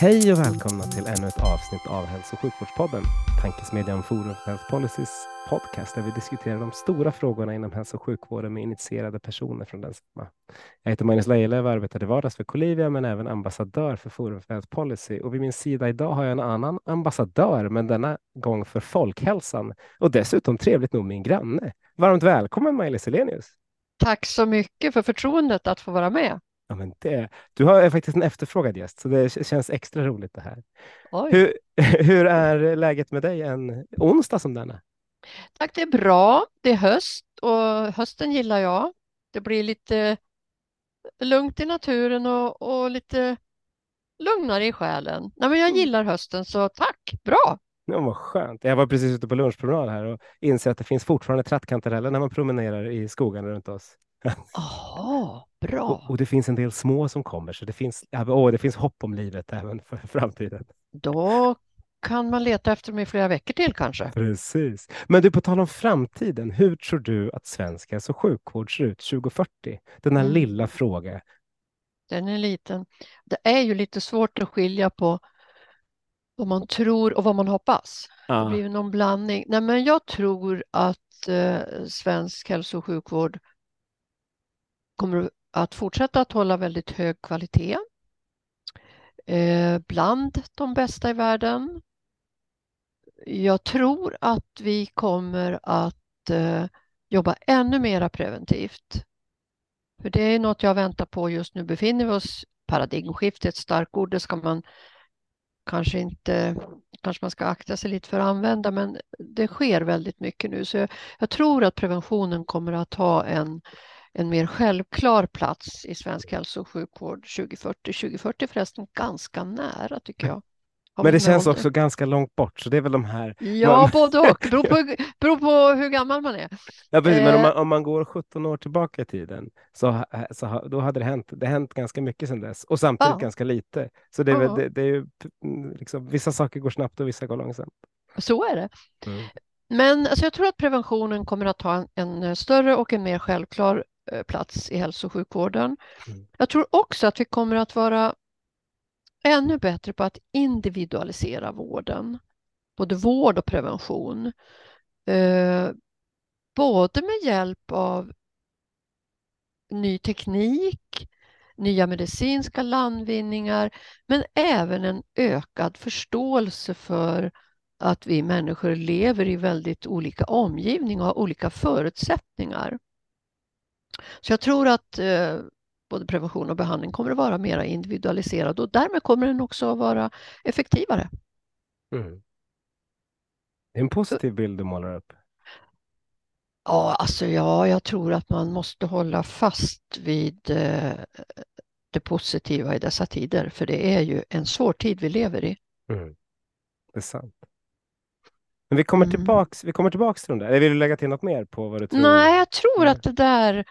Hej och välkomna till ännu ett avsnitt av Hälso och sjukvårdspodden, tankesmedjan Forum för Health Policies podcast där vi diskuterar de stora frågorna inom hälso och sjukvården med initierade personer från densamma. Jag heter Magnus Lejelöw och arbetar till vardags för Colivia men även ambassadör för Forum för Health Policy och vid min sida idag har jag en annan ambassadör men denna gång för folkhälsan och dessutom trevligt nog min granne. Varmt välkommen Maj-Lis Elenius. Tack så mycket för förtroendet att få vara med. Ja, men det, du har faktiskt en efterfrågad gäst, så det känns extra roligt det här. Hur, hur är läget med dig en onsdag som denna? Tack, det är bra. Det är höst och hösten gillar jag. Det blir lite lugnt i naturen och, och lite lugnare i själen. Nej, men jag mm. gillar hösten, så tack, bra. Ja, vad skönt. Jag var precis ute på lunchpromenad här och inser att det finns fortfarande trattkantareller när man promenerar i skogen runt oss. Jaha, bra. Och, och, det finns en del små som kommer, så det finns, oh, det finns hopp om livet även för framtiden. Då kan man leta efter dem i flera veckor till kanske. Precis. Men du, på tal om framtiden, hur tror du att svensk hälso och sjukvård ser ut 2040? Den här mm. lilla frågan. Den är liten. Det är ju lite svårt att skilja på vad man tror och vad man hoppas. Ja. Det blir någon blandning. Nej, men jag tror att eh, svensk hälso och sjukvård kommer att att fortsätta att hålla väldigt hög kvalitet. Eh, bland de bästa i världen. Jag tror att vi kommer att eh, jobba ännu mera preventivt. För det är något jag väntar på just nu. Befinner vi oss paradigmskifte, ett starkt ord, det ska man kanske inte, kanske man ska akta sig lite för att använda, men det sker väldigt mycket nu. Så jag, jag tror att preventionen kommer att ha en en mer självklar plats i svensk hälso och sjukvård 2040. 2040 förresten ganska nära tycker jag. Men det känns också ganska långt bort, så det är väl de här... Ja, man... både och. Beror på, beror på hur gammal man är. Ja, precis, eh... men om man, eh. om man, går 17 år tillbaka i tiden, så, så då hade det hänt, det hänt ganska mycket sedan dess, och samtidigt ja. ganska lite. Så det är, väl, det, det, är ju, liksom, vissa saker går snabbt och vissa går långsamt. Så är det. Mm. Men alltså, jag tror att preventionen kommer att ha en, en större och en mer självklar Eh, plats i hälso och sjukvården. Mm. Jag tror också att vi kommer att vara ännu bättre på att individualisera vården, både vård och prevention. Eh, både med hjälp av ny teknik, nya medicinska landvinningar, men även en ökad förståelse för att vi människor lever i väldigt olika omgivning och har olika förutsättningar. Så jag tror att eh, både prevention och behandling kommer att vara mer individualiserad och därmed kommer den också att vara effektivare. Mm. Det är en positiv bild du målar upp. Ja, alltså ja, jag tror att man måste hålla fast vid eh, det positiva i dessa tider, för det är ju en svår tid vi lever i. Mm. Det är sant. Men vi kommer, mm. vi kommer tillbaks till de där. Eller vill du lägga till något mer på vad du tror? Nej, jag tror att det där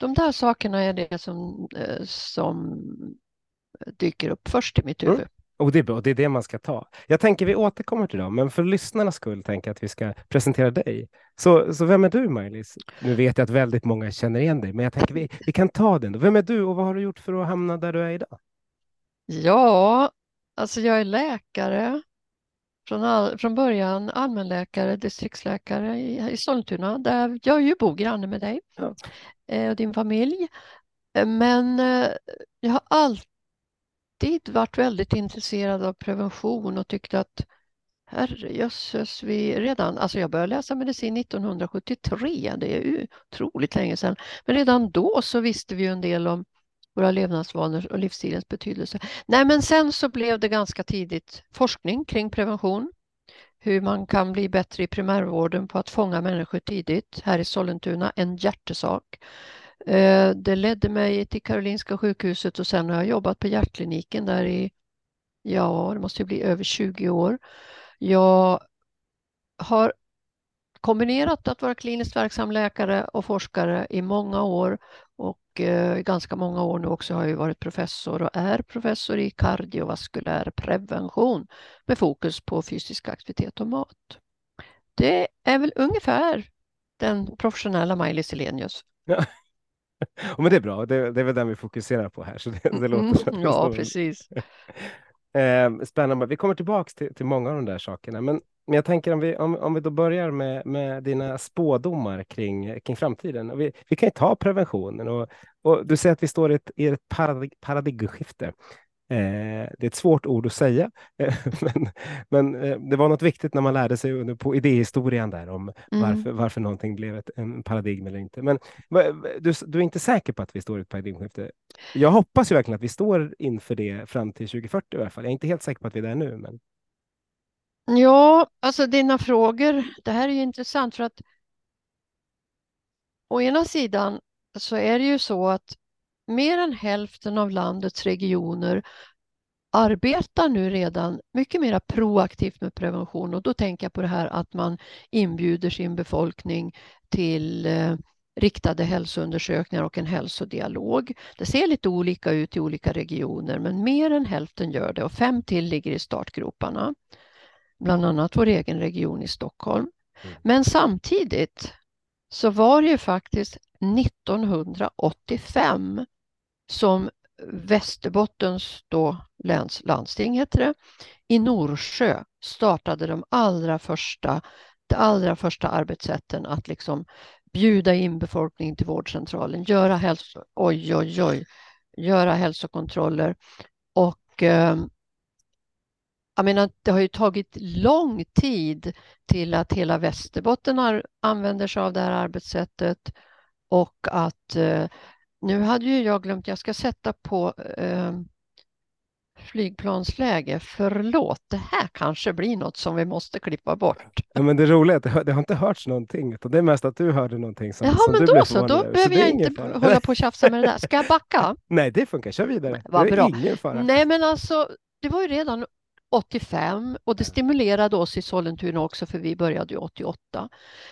de där sakerna är det som, eh, som dyker upp först i mitt huvud. Mm. Och det är bra, det är det man ska ta. Jag tänker vi återkommer till dem, men för lyssnarnas skull tänker jag att vi ska presentera dig. Så, så vem är du, Maj-Lis? Nu vet jag att väldigt många känner igen dig, men jag tänker vi, vi kan ta den. Då. Vem är du och vad har du gjort för att hamna där du är idag? Ja, alltså jag är läkare. Från, all, från början allmänläkare, distriktsläkare i, i Sollentuna, där jag ju bor granne med dig. Ja. Eh, och din familj. Eh, men eh, jag har alltid varit väldigt intresserad av prevention och tyckte att herrejösses, vi redan, alltså jag började läsa medicin 1973, det är ju otroligt länge sedan, men redan då så visste vi en del om våra levnadsvanor och livsstilens betydelse. Nej, men sen så blev det ganska tidigt forskning kring prevention, hur man kan bli bättre i primärvården på att fånga människor tidigt. Här i Sollentuna, en hjärtesak. Eh, det ledde mig till Karolinska sjukhuset och sen har jag jobbat på hjärtkliniken där i, ja, det måste bli över 20 år. Jag har kombinerat att vara kliniskt verksam läkare och forskare i många år och eh, ganska många år nu också har jag varit professor och är professor i kardiovaskulär prevention med fokus på fysisk aktivitet och mat. Det är väl ungefär den professionella Maj-Lis Selenius. Ja. men det är bra, det, det, är väl den vi fokuserar på här. Så det, det låter mm, ja, precis. Eh, spännande. Vi kommer tillbaka till, till många av de där sakerna. Men, men jag tänker om vi, om, om vi då börjar med, med dina spådomar kring, kring framtiden. vi, vi kan ju ta preventionen. Och, och du säger att vi står i ett, i ett paradigmskifte. Eh, det är ett svårt ord att säga, eh, men, men eh, det var något viktigt när man lärde sig under, på idéhistorien där om mm. varför, varför någonting blev ett en paradigm eller inte. Men du, du är inte säker på att vi står i ett paradigmskifte? Jag hoppas ju verkligen att vi står inför det fram till 2040 i alla fall. Jag är inte helt säker på att vi är där nu. Men... Ja, alltså dina frågor, det här är ju intressant för att å ena sidan så är det ju så att mer än hälften av landets regioner arbetar nu redan mycket mer proaktivt med prevention och då tänker jag på det här att man inbjuder sin befolkning till eh, riktade hälsoundersökningar och en hälsodialog. Det ser lite olika ut i olika regioner men mer än hälften gör det och fem till ligger i startgroparna. Bland annat vår egen region i Stockholm. Mm. Men samtidigt så var det ju faktiskt 1985 som Västerbottens då läns landsting heter det, i Norsjö startade de allra första, de allra första arbetssätten att liksom bjuda in befolkningen till vårdcentralen, göra, hälso, oj, oj, oj, göra hälsokontroller och eh, jag menar, det har ju tagit lång tid till att hela Västerbotten använder sig av det här arbetssättet och att eh, nu hade ju jag glömt, jag ska sätta på eh, flygplansläge. Förlåt, det här kanske blir något som vi måste klippa bort. Ja, men det roliga är att det, har inte hörts någonting, utan det är mest att du hörde någonting. Som, Jaha, som men du då så, då behöver jag inte fara. hålla på och tjafsa med det där. Ska jag backa? Nej, det funkar, kör vidare. Vad bra. Nej, men alltså, det var ju redan 85 och det stimulerade oss i Sollentuna också för vi började ju 88.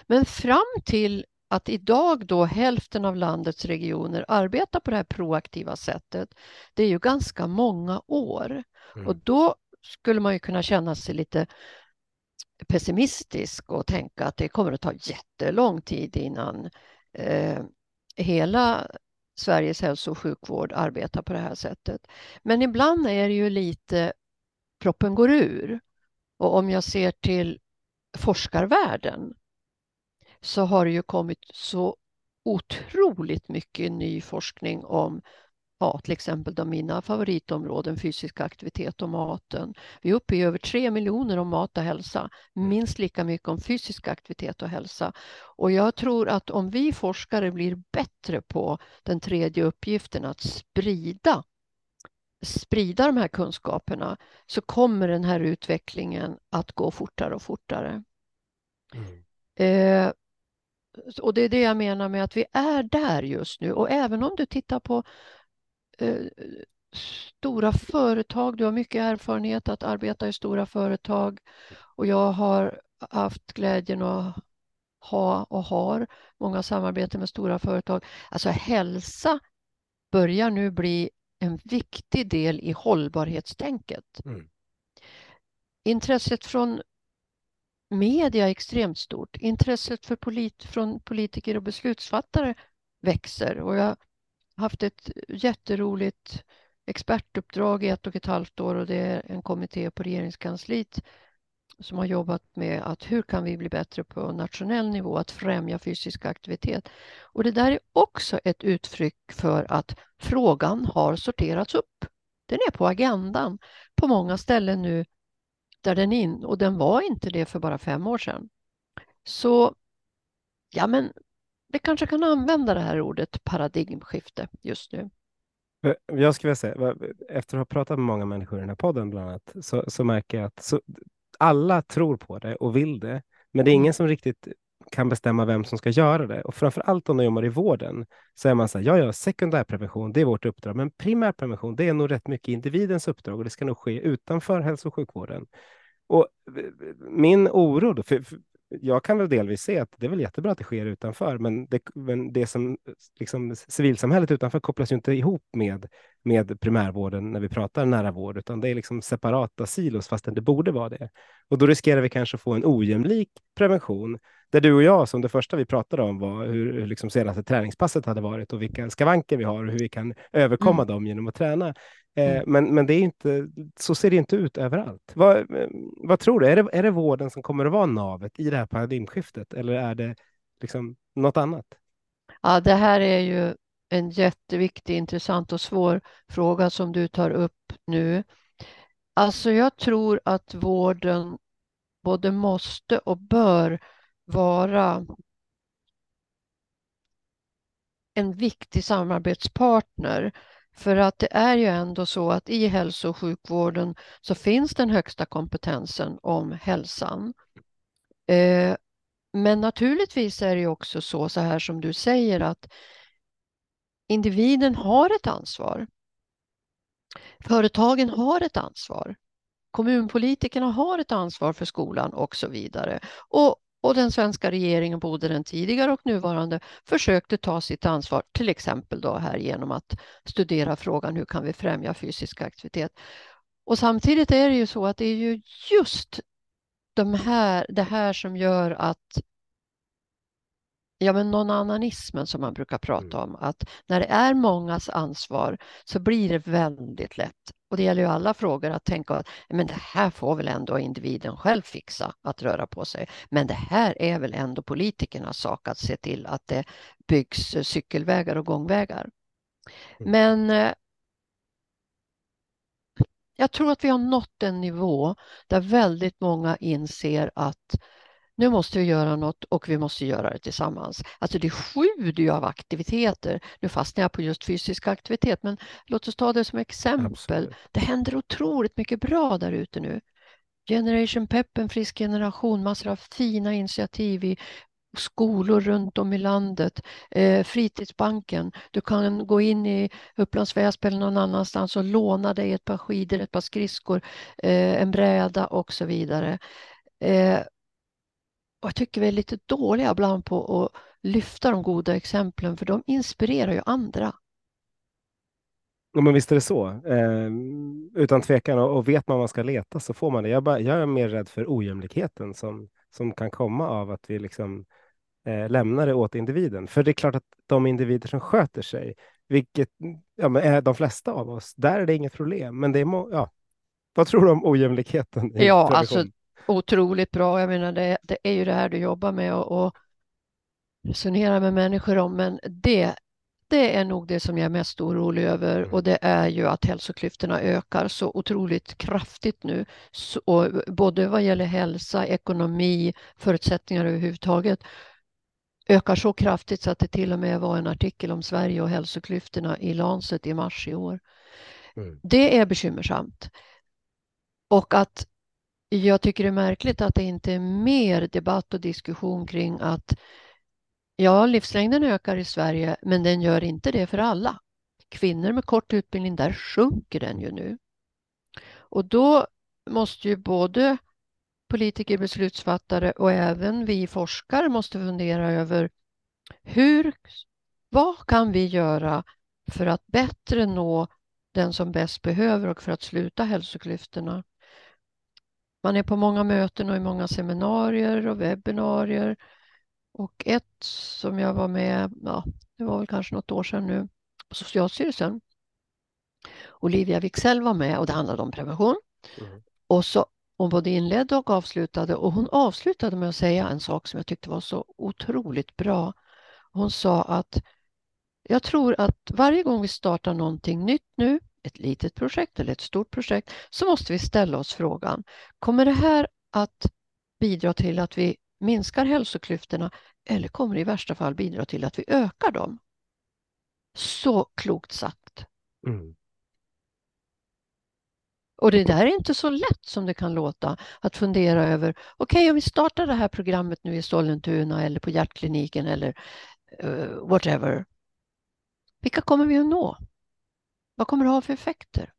Men fram till att idag då hälften av landets regioner arbetar på det här proaktiva sättet, det är ju ganska många år. Mm. Och då skulle man ju kunna känna sig lite pessimistisk och tänka att det kommer att ta jättelång tid innan eh, hela Sveriges hälso och sjukvård arbetar på det här sättet. Men ibland är det ju lite proppen går ur. Och om jag ser till forskarvärlden så har det ju kommit så otroligt mycket ny forskning om ja, till exempel de mina favoritområden, fysisk aktivitet och maten. Vi är uppe i över tre miljoner om mat och hälsa, minst lika mycket om fysisk aktivitet och hälsa. Och jag tror att om vi forskare blir bättre på den tredje uppgiften, att sprida sprida de här kunskaperna så kommer den här utvecklingen att gå fortare och fortare. Mm. Eh, och det är det jag menar med att vi är där just nu. Och även om du tittar på eh, stora företag, du har mycket erfarenhet att arbeta i stora företag och jag har haft glädjen att ha och har många samarbeten med stora företag. Alltså hälsa börjar nu bli en viktig del i hållbarhetstänket. Mm. Intresset från media är extremt stort. Intresset för polit från politiker och beslutsfattare växer och jag har haft ett jätteroligt expertuppdrag i ett och ett halvt år och det är en kommitté på regeringskansliet som har jobbat med att hur kan vi bli bättre på nationell nivå att främja fysisk aktivitet. Och det där är också ett uttryck för att frågan har sorterats upp. Den är på agendan på många ställen nu där den in och den var inte det för bara fem år sedan. Så ja, men vi kanske kan använda det här ordet paradigmskifte just nu. Eh, jag skulle vilja säga, efter att ha pratat med många människor i den här podden bland annat, så, så märker jag att så, alla tror på det och vill det, men det är ingen mm. som riktigt kan bestämma vem som ska göra det. Och framför allt om de jobbar i vården så är man så här, ja, ja, sekundärprevention, det är vårt uppdrag, men primärprevention, det är nog rätt mycket individens uppdrag och det ska nog ske utanför hälso och sjukvården. Och min oro då, för, för jag kan väl delvis se att det är väl jättebra att det sker utanför, men det, men det som liksom, civilsamhället utanför kopplas ju inte ihop med, med primärvården när vi pratar nära vård, utan det är liksom separata silos fastän det borde vara det. Och då riskerar vi kanske få en ojämlik prevention där du och jag, som det första vi pratade om var hur, hur liksom senaste träningspasset hade varit och vilka skavanker vi har och hur vi kan överkomma mm. dem genom att träna. Eh, mm. men, men det är inte, så ser det inte ut överallt. Vad, vad tror du? Är det, är det vården som kommer att vara navet i det här paradigmskiftet eller är det liksom något annat? Ja, det här är ju en jätteviktig, intressant och svår fråga som du tar upp nu. Alltså jag tror att vården både måste och bör vara en viktig samarbetspartner för att det är ju ändå så att i hälso och sjukvården så finns den högsta kompetensen om hälsan. Eh, men naturligtvis är det också så, så här som du säger, att individen har ett ansvar. Företagen har ett ansvar. Kommunpolitikerna har ett ansvar för skolan och så vidare. Och och den svenska regeringen, både den tidigare och nuvarande, försökte ta sitt ansvar, till exempel då här genom att studera frågan hur kan vi främja fysisk aktivitet. Och samtidigt är det ju så att det är ju just de här, det här som gör att ja, men någon-annanismen som man brukar prata mm. om, att när det är mångas ansvar så blir det väldigt lätt och det gäller ju alla frågor att tänka att men det här får väl ändå individen själv fixa att röra på sig. Men det här är väl ändå politikernas sak att se till att det byggs cykelvägar och gångvägar. Mm. Men eh, jag tror att vi har nått en nivå där väldigt många inser att nu måste vi göra något och vi måste göra det tillsammans. Alltså det sjuder ju av aktiviteter. Nu fastnar jag på just fysisk aktivitet, men låt oss ta det som exempel. Absolut. Det händer otroligt mycket bra där ute nu. Generation Pep, en frisk generation, massor av fina initiativ i skolor runt om i landet, eh, fritidsbanken. Du kan gå in i Upplands Väsby eller någon annanstans och låna dig ett par skidor, ett par skridskor, eh, en bräda och så vidare. Eh, och jag tycker vi är lite dåliga ibland på att lyfta de goda exemplen för de inspirerar ju andra. Ja, men visst är det så. Eh, utan tvekan. Och, och, vet man vad man ska leta så får man det. Jag, bara, jag är mer rädd för ojämlikheten som, som kan komma av att vi liksom eh, lämnar det åt individen. För det är klart att de individer som sköter sig, vilket ja, är de flesta av oss, där är det inget problem. Men det är ja, vad tror du om ojämlikheten? ja, alltså otroligt bra. Jag menar, det, det är ju det här du jobbar med och, och resonera med människor om, men det, det är nog det som jag är mest orolig över mm. och det är ju att hälsoklyftorna ökar så otroligt kraftigt nu. Så, och både vad gäller hälsa, ekonomi, förutsättningar överhuvudtaget ökar så kraftigt så att det till och med var en artikel om Sverige och hälsoklyftorna i Lancet i mars i år. Mm. Det är bekymmersamt. Och att jag tycker det är märkligt att det inte är mer debatt och diskussion kring att ja, livslängden ökar i Sverige, men den gör inte det för alla. Kvinnor med kort utbildning, där sjunker den ju nu. Och då måste ju både politiker, beslutsfattare och även vi forskare måste fundera över hur, vad kan vi göra för att bättre nå den som bäst behöver och för att sluta hälsoklyftorna? Man är på många möten och i många seminarier och webbinarier. Och ett som jag var med, ja, det var väl kanske något år sedan nu, på Socialstyrelsen. Olivia Wixell var med och det handlade om prevention. Mm. Och så hon både inledde och avslutade och hon avslutade med att säga en sak som jag tyckte var så otroligt bra. Hon sa att jag tror att varje gång vi startar någonting nytt nu ett litet projekt eller ett stort projekt så måste vi ställa oss frågan, kommer det här att bidra till att vi minskar hälsoklyftorna eller kommer det i värsta fall bidra till att vi ökar dem? Så klokt sagt. Mm. Och det där är inte så lätt som det kan låta att fundera över, okej okay, om vi startar det här programmet nu i Sollentuna eller på hjärtkliniken eller uh, whatever. Vilka kommer vi att nå? Vad kommer det ha för effekter?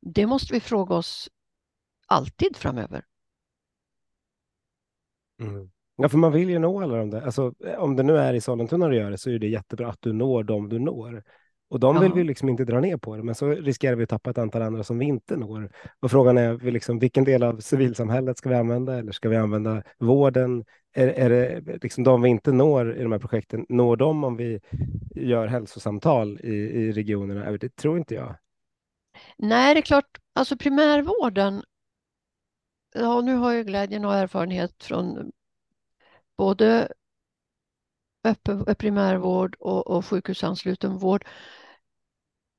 Det måste vi fråga oss alltid framöver. Mm. Ja, för man vill ju nå alla de där. Alltså, om det nu är i Sollentuna du gör det så är det jättebra att du når dem du når. Och de vill vi liksom inte dra ner på det, men så riskerar vi att tappa ett antal andra som vi inte når. Och frågan är liksom, vilken del av civilsamhället ska vi använda eller ska vi använda vården? Är, är det liksom de vi inte når i de här projekten, når de om vi gör hälsosamtal i, i regionerna? Det tror inte jag. Nej, det är klart, alltså primärvården, ja, nu har jag glädjen och erfarenhet från både primärvård och, och sjukhusansluten vård.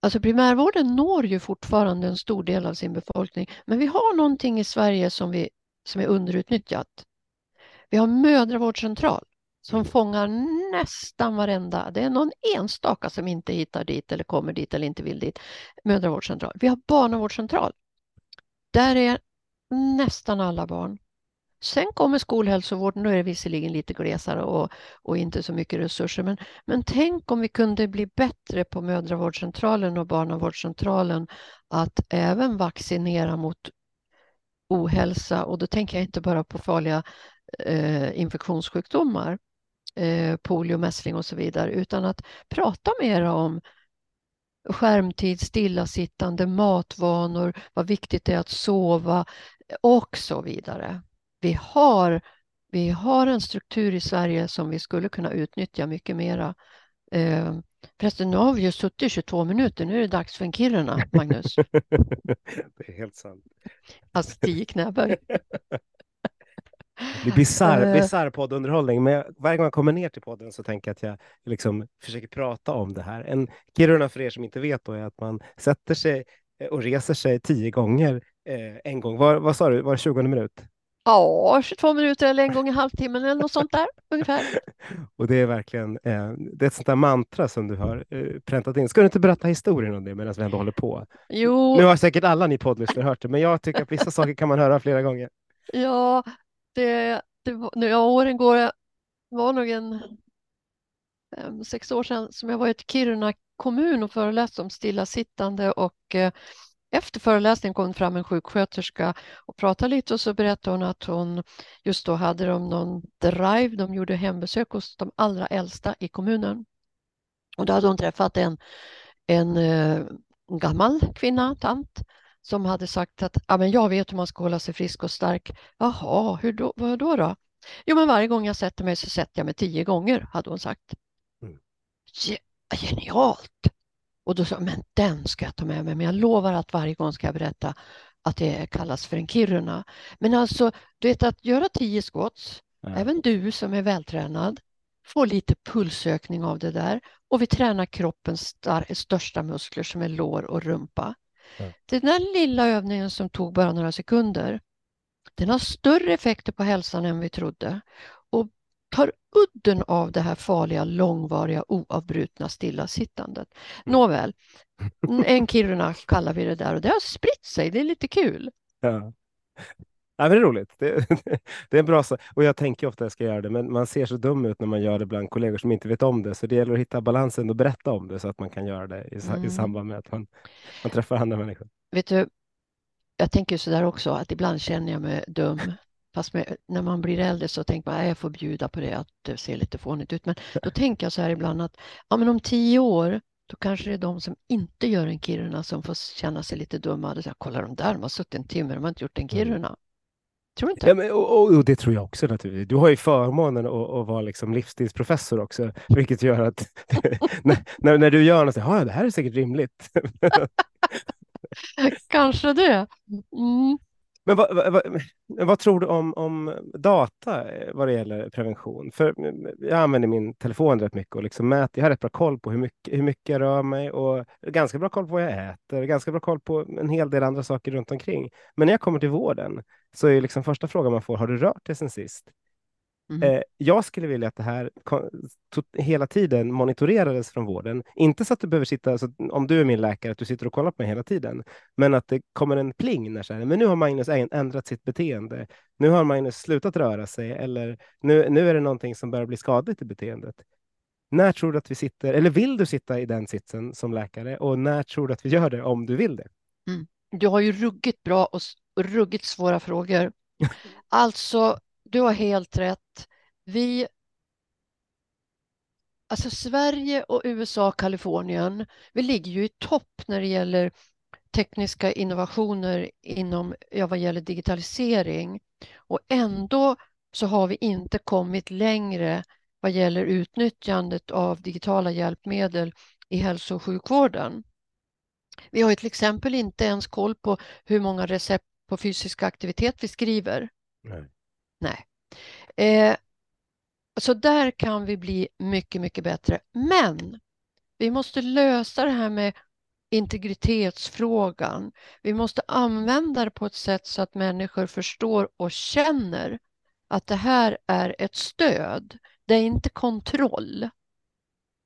Alltså primärvården når ju fortfarande en stor del av sin befolkning, men vi har någonting i Sverige som, vi, som är underutnyttjat. Vi har mödravårdscentral som mm. fångar nästan varenda. Det är någon enstaka som inte hittar dit eller kommer dit eller inte vill dit. Mödravårdscentral. Vi har barnavårdscentral. Där är nästan alla barn. Sen kommer skolhälsovården, då är det visserligen lite glesare och, och inte så mycket resurser. Men, men tänk om vi kunde bli bättre på mödravårdscentralen och barnavårdscentralen att även vaccinera mot ohälsa. Och då tänker jag inte bara på farliga eh, infektionssjukdomar, eh, polio, mässling och så vidare, utan att prata mer om skärmtid, stillasittande, matvanor, vad viktigt det är att sova och så vidare vi har, vi har en struktur i Sverige som vi skulle kunna utnyttja mycket mera. Eh, förresten, nu har vi ju suttit i 22 minuter. Nu är det dags för en Kiruna, Magnus. det är helt sant. Alltså tio knäböj. Det bisarr, eh. bisarr poddunderhållning, men varje gång jag kommer ner till podden så tänker jag att jag liksom försöker prata om det här. En Kiruna, för er som inte vet, då, är att man sätter sig och reser sig tio gånger eh, en gång. Var, vad sa du, var det 20 minut? Ja, 22 minuter eller en gång i halvtimmen eller något sånt där ungefär. Och det är verkligen eh, det är ett sånt där mantra som du har eh, präntat in. Ska du inte berätta historien om det medan vi ändå håller på? Jo. Nu har säkert alla ni poddlyssnare hört det, men jag tycker att vissa saker kan man höra flera gånger. Ja, det, det var, ja, åren går. Det var nog en fem, sex år sedan som jag var i Kiruna kommun och föreläste om stillasittande och eh, efter föreläsningen kom fram en sjuksköterska och pratade lite och så berättade hon att hon just då hade de någon drive, de gjorde hembesök hos de allra äldsta i kommunen. Och då hade hon träffat en, en, en eh, gammal kvinna, tant, som hade sagt att ja, men jag vet hur man ska hålla sig frisk och stark. Jaha, hur då, vad då, då? Jo, men varje gång jag sätter mig så sätter jag mig tio gånger, hade hon sagt. Mm. Genialt! Och då sa jag, men den ska jag ta med mig, men jag lovar att varje gång ska jag berätta att det kallas för en Kiruna. Men alltså, du vet att göra tio squats, ja. även du som är vältränad, får lite pulsökning av det där och vi tränar kroppens största muskler som är lår och rumpa. Ja. Den där lilla övningen som tog bara några sekunder, den har större effekter på hälsan än vi trodde tar udden av det här farliga, långvariga, oavbrutna stillasittandet. Mm. Nåväl, en Kiruna kallar vi det där och det har spritt sig. Det är lite kul. Ja. Ja, det är roligt. Det, det är en bra sak. Och jag tänker ofta att jag ska göra det, men man ser så dum ut när man gör det bland kollegor som inte vet om det. Så det gäller att hitta balansen och berätta om det så att man kan göra det i, mm. i samband med att man, man träffar andra människor. Vet du, jag tänker så där också, att ibland känner jag mig dum Fast med, när man blir äldre så tänker man att jag får bjuda på det, att det ser lite fånigt ut. Men då tänker jag så här ibland att ja, men om tio år då kanske det är de som inte gör en Kiruna som får känna sig lite dumma. Och säga, Kolla de där, de har suttit en timme, de har inte gjort en mm. Kiruna. Mm. Tror du inte? Ja, men, och, och, och, det tror jag också naturligtvis. Du har ju förmånen att, att vara liksom livsstilsprofessor också, vilket gör att när, när, när, du gör något, så ja, det här är säkert rimligt. Kanske det. Mm. Men vad, vad, vad, tror du om, om data eh, vad det gäller prevention? För jag använder min telefon rätt mycket och liksom mäter. Jag har rätt bra koll på hur mycket, hur mycket jag rör mig och ganska bra koll på vad jag äter. Ganska bra koll på en hel del andra saker runt omkring. Men när jag kommer till vården så är liksom första frågan man får, har du rört dig sen sist? Mm. Jag skulle vilja att det här hela tiden monitorerades från vården. Inte så att du behöver sitta, så om du är min läkare, att du sitter och kollar på mig hela tiden, men att det kommer en pling när så här, men nu har Magnus ändrat sitt beteende. Nu har Magnus slutat röra sig eller nu, nu är det någonting som börjar bli skadligt i beteendet. När tror du att vi sitter, eller vill du sitta i den sitsen som läkare och när tror du att vi gör det om du vill det? Mm. Du har ju ruggigt bra och ruggigt svåra frågor. Alltså, du har helt rätt. Vi Alltså Sverige och USA, Kalifornien, vi ligger ju i topp när det gäller tekniska innovationer inom, ja, vad gäller digitalisering. Och ändå så har vi inte kommit längre vad gäller utnyttjandet av digitala hjälpmedel i hälso och sjukvården. Vi har till exempel inte ens koll på hur många recept på fysisk aktivitet vi skriver. Nej. Nej. Eh, så där kan vi bli mycket, mycket bättre. Men vi måste lösa det här med integritetsfrågan. Vi måste använda det på ett sätt så att människor förstår och känner att det här är ett stöd. Det är inte kontroll.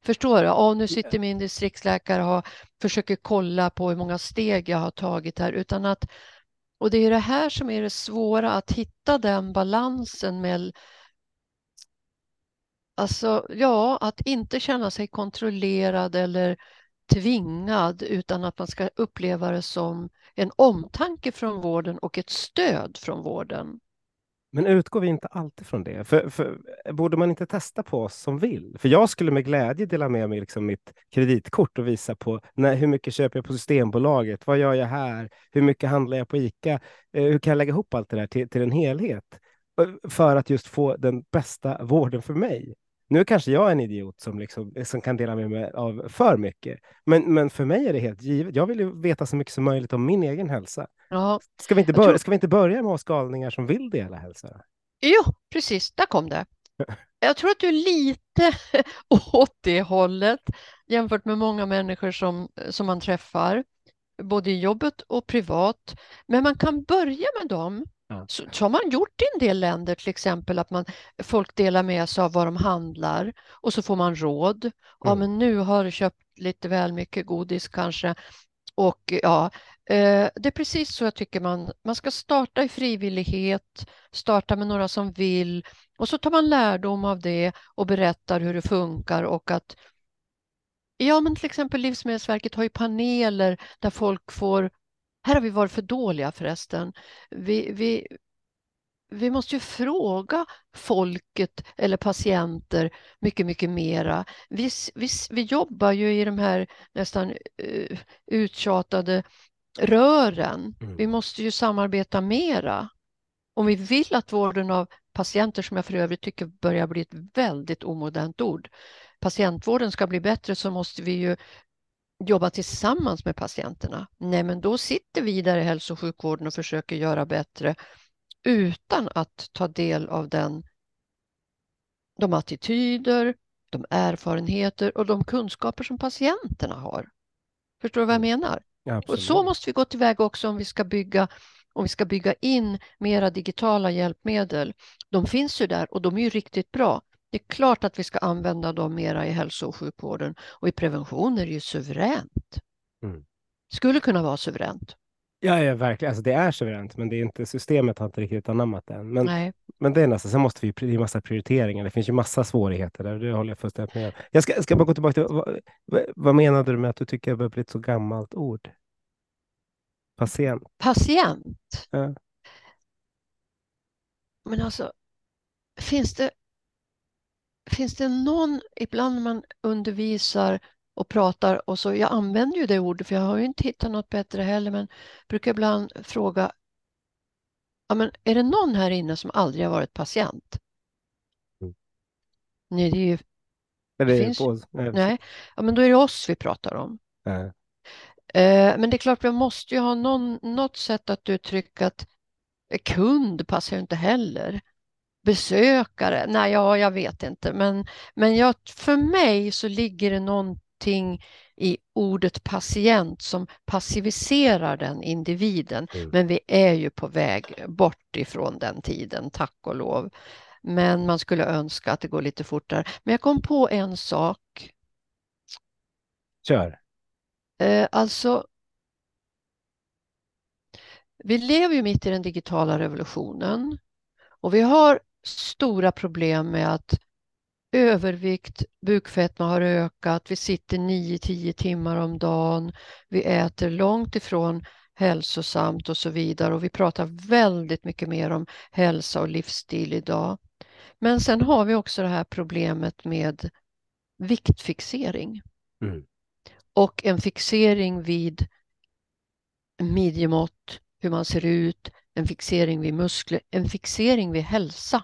Förstår du? Oh, nu sitter min distriktsläkare och försöker kolla på hur många steg jag har tagit här. Utan att, och det är det här som är det svåra, att hitta den balansen med Alltså, ja, att inte känna sig kontrollerad eller tvingad utan att man ska uppleva det som en omtanke från vården och ett stöd från vården. Men utgår vi inte alltid från det? För, för, borde man inte testa på oss som vill? För jag skulle med glädje dela med mig liksom mitt kreditkort och visa på när, hur mycket köper jag på Systembolaget? Vad gör jag här? Hur mycket handlar jag på Ica? Eh, hur kan jag lägga ihop allt det där till, till en helhet? Eh, för att just få den bästa vården för mig. Nu kanske jag är en idiot som, liksom, som kan dela med mig av för mycket, men, men för mig är det helt givet. Jag vill ju veta så mycket som möjligt om min egen hälsa. Ja, ska, vi inte börja, tror... ska vi inte börja med oss galningar som vill dela hälsa? Jo, precis, där kom det. Jag tror att du är lite åt det hållet jämfört med många människor som, som man träffar, både i jobbet och privat. Men man kan börja med dem så, så, har man gjort i en del länder till exempel att man, folk delar med sig av vad de handlar och så får man råd. Mm. Ja, men nu har du köpt lite väl mycket godis kanske. Och ja, eh, det är precis så jag tycker man, man ska starta i frivillighet, starta med några som vill och så tar man lärdom av det och berättar hur det funkar och att Ja, men till exempel Livsmedelsverket har ju paneler där folk får här har vi varit för dåliga förresten. Vi, vi, vi måste ju fråga folket eller patienter mycket, mycket mera. Vi, vi, vi jobbar ju i de här nästan uh, uttjatade rören. Mm. Vi måste ju samarbeta mera. Om vi vill att vården av patienter, som jag för övrigt tycker börjar bli ett väldigt omodernt ord, patientvården ska bli bättre så måste vi ju jobba tillsammans med patienterna. Nej, men då sitter vi där i hälso och sjukvården och försöker göra bättre utan att ta del av den, de attityder, de erfarenheter och de kunskaper som patienterna har. Förstår du vad jag mm. menar? Ja, och så måste vi gå tillväga också om vi ska bygga om vi ska bygga in mera digitala hjälpmedel. De finns ju där och de är ju riktigt bra. Det är klart att vi ska använda dem mera i hälso och sjukvården och i prevention är det ju suveränt. Mm. Skulle kunna vara suveränt. Ja, ja, verkligen. Alltså, det är suveränt, men det är inte, systemet har inte riktigt anammat det än. Men, Nej. men det är nästan, sen måste vi, det är massa prioriteringar. Det finns ju massa svårigheter där, det håller jag fullständigt med Jag ska, ska bara gå tillbaka till, vad, vad menade du med att du tycker det börjar bli ett så gammalt ord? Patient. Patient? Ja. Men alltså, finns det finns det någon, ibland när man undervisar och pratar och så, jag använder ju det ordet för jag har ju inte hittat något bättre heller, men brukar ibland fråga, ja men är det någon här inne som aldrig har varit patient? Mm. Nej, det är ju... Det finns, på, nej. nej, ja men då är det oss vi pratar om. Nej. Eh, men det är klart, vi måste ju ha någon, något sätt att uttrycka att kund passar ju inte heller besökare? Nej, ja, jag vet inte. Men, men jag, för mig så ligger det någonting i ordet patient som passiviserar den individen. Mm. Men vi är ju på väg bort ifrån den tiden, tack och lov. Men man skulle önska att det går lite fortare. Men jag kom på en sak. Kör. Eh, alltså, vi lever ju mitt i den digitala revolutionen och vi har stora problem med att övervikt, bukfetma har ökat, vi sitter 9-10 timmar om dagen, vi äter långt ifrån hälsosamt och så vidare och vi pratar väldigt mycket mer om hälsa och livsstil idag. Men sen har vi också det här problemet med viktfixering. Mm. Och en fixering vid midjemått, hur man ser ut, en fixering vid muskler, en fixering vid hälsa.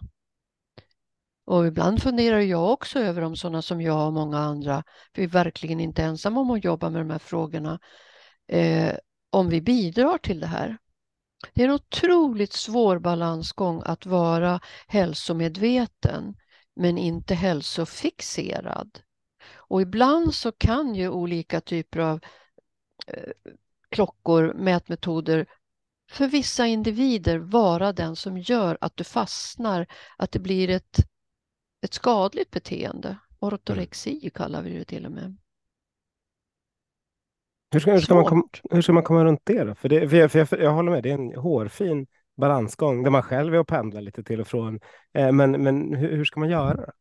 Och ibland funderar jag också över om sådana som jag och många andra, för vi är verkligen inte ensamma om att jobba med de här frågorna, eh, om vi bidrar till det här. Det är en otroligt svår balansgång att vara hälsomedveten men inte hälsofixerad. Och ibland så kan ju olika typer av eh, klockor, mätmetoder för vissa individer vara den som gör att du fastnar, att det blir ett, ett skadligt beteende. Ortorexi mm. kallar vi det till och med. Hur ska, hur ska, man, kom, hur ska man komma runt det då? För, det, för, jag, för jag, jag, håller med, det är en hårfin balansgång där man själv är och pendlar lite till och från. Eh, men men hur, hur, ska man göra?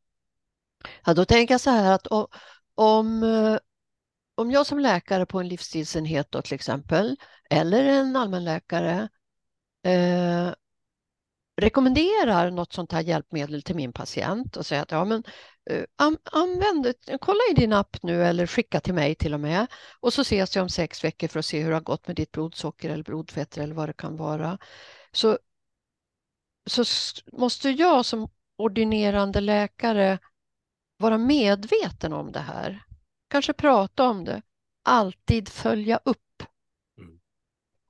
Ja, då tänker jag så här att om, eh, om jag som läkare på en livsstilsenhet då, till exempel, eller en allmänläkare eh, rekommenderar något sånt här hjälpmedel till min patient och säger att ja, men, eh, använd kolla i din app nu eller skicka till mig till och med och så ses jag om sex veckor för att se hur det har gått med ditt blodsocker eller blodfetter eller vad det kan vara. Så, så måste jag som ordinerande läkare vara medveten om det här. Kanske prata om det. Alltid följa upp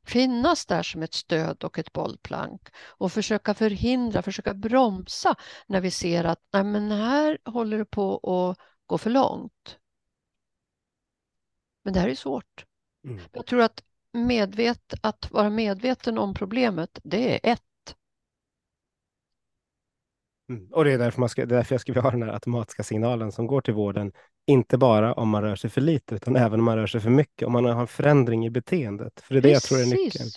finnas där som ett stöd och ett bollplank och försöka förhindra, försöka bromsa när vi ser att nej men här håller det på att gå för långt. Men det här är svårt. Mm. Jag tror att, medvet, att vara medveten om problemet, det är ett. Mm. Och det är därför, man ska, därför jag ska ha den här automatiska signalen som går till vården inte bara om man rör sig för lite, utan även om man rör sig för mycket, om man har en förändring i beteendet. För det är Precis. det jag tror är nyckeln.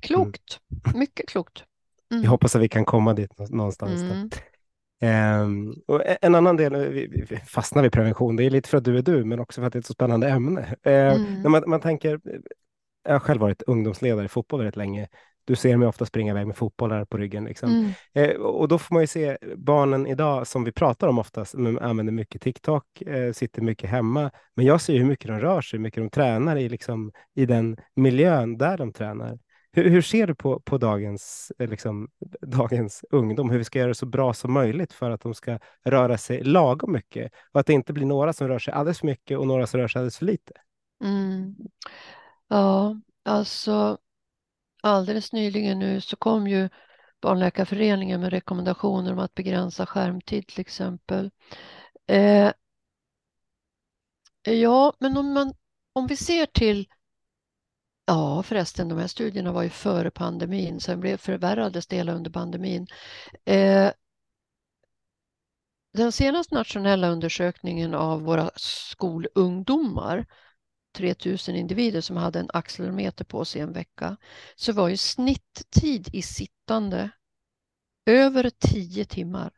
Klokt, mm. mycket klokt. Mm. Jag hoppas att vi kan komma dit någonstans. Mm. Um, och en annan del, vi, vi fastnar vid prevention, det är lite för att du är du, men också för att det är ett så spännande ämne. Uh, när man, man tänker, jag har själv varit ungdomsledare i fotboll väldigt länge du ser mig ofta springa iväg med fotbollar på ryggen. Liksom. Mm. Eh, och då får man ju se barnen idag, som vi pratar om oftast, använder mycket TikTok, eh, sitter mycket hemma. Men jag ser hur mycket de rör sig, hur mycket de tränar i, liksom, i den miljön där de tränar. Hur, hur ser du på, på dagens, eh, liksom, dagens ungdom, hur vi ska göra det så bra som möjligt för att de ska röra sig lagom mycket och att det inte blir några som rör sig alldeles för mycket och några som rör sig alldeles för lite? Mm. Ja, alltså alldeles nyligen nu så kom ju Barnläkarföreningen med rekommendationer om att begränsa skärmtid till exempel. Eh, ja, men om, man, om vi ser till Ja förresten, de här studierna var ju före pandemin, sen blev förvärrades det hela under pandemin. Eh, den senaste nationella undersökningen av våra skolungdomar 3000 individer som hade en accelerometer på sig en vecka så var ju snitttid i sittande över 10 timmar.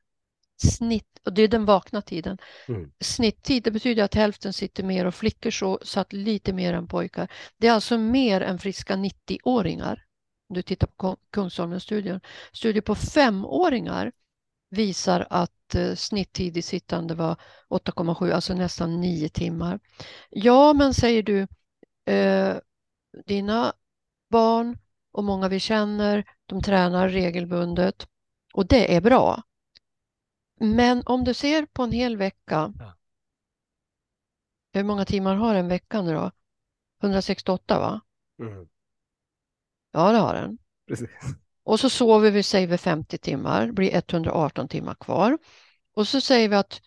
Snitt, och det är den vakna tiden. Mm. Snitttid, det betyder att hälften sitter mer och flickor så satt lite mer än pojkar. Det är alltså mer än friska 90-åringar. Om du tittar på Kungsholmen-studien. Studier på femåringar visar att eh, snitttid i sittande var 8,7, alltså nästan 9 timmar. Ja, men säger du, eh, dina barn och många vi känner, de tränar regelbundet och det är bra. Men om du ser på en hel vecka, ja. hur många timmar har en vecka nu då? 168 va? Mm. Ja, det har den. Precis. Och så sover vi, säger vi 50 timmar, blir 118 timmar kvar. Och så säger vi att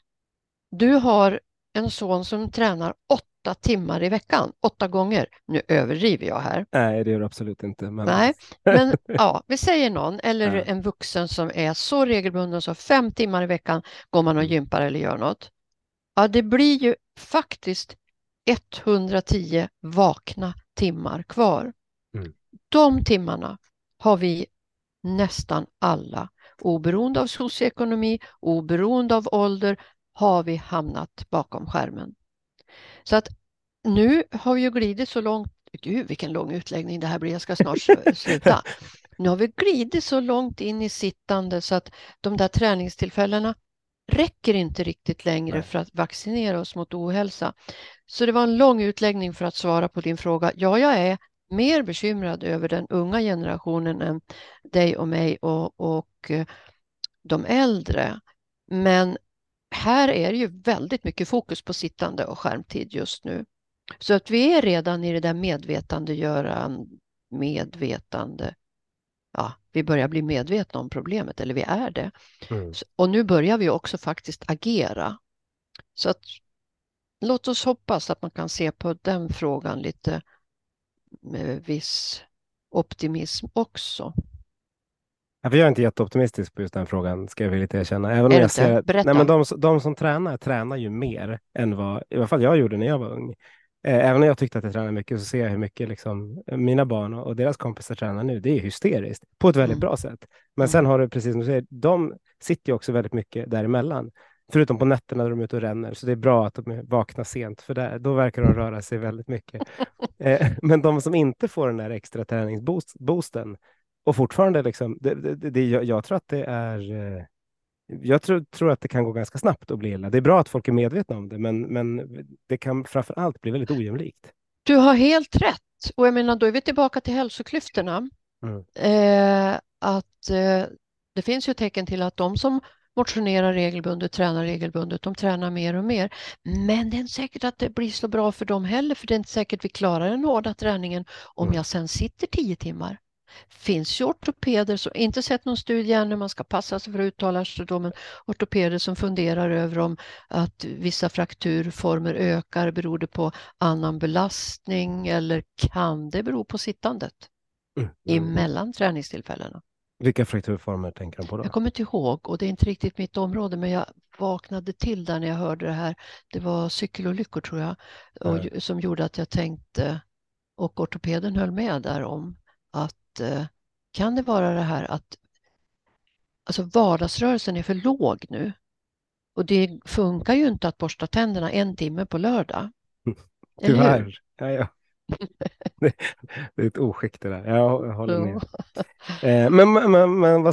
du har en son som tränar åtta timmar i veckan, åtta gånger. Nu överdriver jag här. Nej, det gör du absolut inte. Men... Nej, men ja, vi säger någon eller ja. en vuxen som är så regelbunden så fem timmar i veckan går man och mm. gympar eller gör något. Ja, det blir ju faktiskt 110 vakna timmar kvar. Mm. De timmarna har vi nästan alla, oberoende av socioekonomi, oberoende av ålder, har vi hamnat bakom skärmen. Så att nu har vi ju glidit så långt, gud vilken lång utläggning det här blir, jag ska snart sluta. Nu har vi glidit så långt in i sittande så att de där träningstillfällena räcker inte riktigt längre Nej. för att vaccinera oss mot ohälsa. Så det var en lång utläggning för att svara på din fråga. Ja, jag är mer bekymrad över den unga generationen än dig och mig och, och eh, de äldre. Men här är det ju väldigt mycket fokus på sittande och skärmtid just nu. Så att vi är redan i det där medvetandegöran, medvetande. Ja, vi börjar bli medvetna om problemet, eller vi är det. Mm. Och nu börjar vi också faktiskt agera. Så att låt oss hoppas att man kan se på den frågan lite med viss optimism också. Jag är inte jätteoptimistisk på just den frågan, ska jag vilja erkänna. Även om jag ser, nej, men de, de som tränar, tränar ju mer än vad i alla fall jag gjorde när jag var ung. Eh, även om jag tyckte att jag tränade mycket så ser jag hur mycket liksom, mina barn och deras kompisar tränar nu. Det är hysteriskt på ett väldigt mm. bra sätt. Men sen mm. har du, precis som du säger, de sitter ju också väldigt mycket däremellan. Förutom på nätterna när de är ute och ränner. Så det är bra att de vaknar sent, för där, då verkar de röra sig väldigt mycket. eh, men de som inte får den här extra träningsboosten och fortfarande, liksom, det, det, det, jag, jag, tror att det är... Eh, jag tror, tror, att det kan gå ganska snabbt att bli illa. Det är bra att folk är medvetna om det, men, men det kan framför allt bli väldigt ojämlikt. Du har helt rätt. Och jag menar, då är vi tillbaka till hälsoklyftorna. Mm. Eh, att eh, det finns ju tecken till att de som motionerar regelbundet, tränar regelbundet, de tränar mer och mer. Men det är inte säkert att det blir så bra för dem heller, för det är inte säkert vi klarar den hårda träningen om mm. jag sen sitter tio timmar finns ju ortopeder, som inte sett någon studie ännu, man ska passa sig för att uttala sig men ortopeder som funderar över om att vissa frakturformer ökar, beror det på annan belastning eller kan det bero på sittandet mm. emellan träningstillfällena? Vilka frakturformer tänker de på då? Jag kommer inte ihåg och det är inte riktigt mitt område men jag vaknade till där när jag hörde det här. Det var cykelolyckor tror jag och, som gjorde att jag tänkte och ortopeden höll med där om att Eh, kan det vara det här att alltså vardagsrörelsen är för låg nu? Och det funkar ju inte att borsta tänderna en timme på lördag. Tyvärr. Ja, ja. Det, är ett oskick det där. Jag håller med. Eh, men, men, men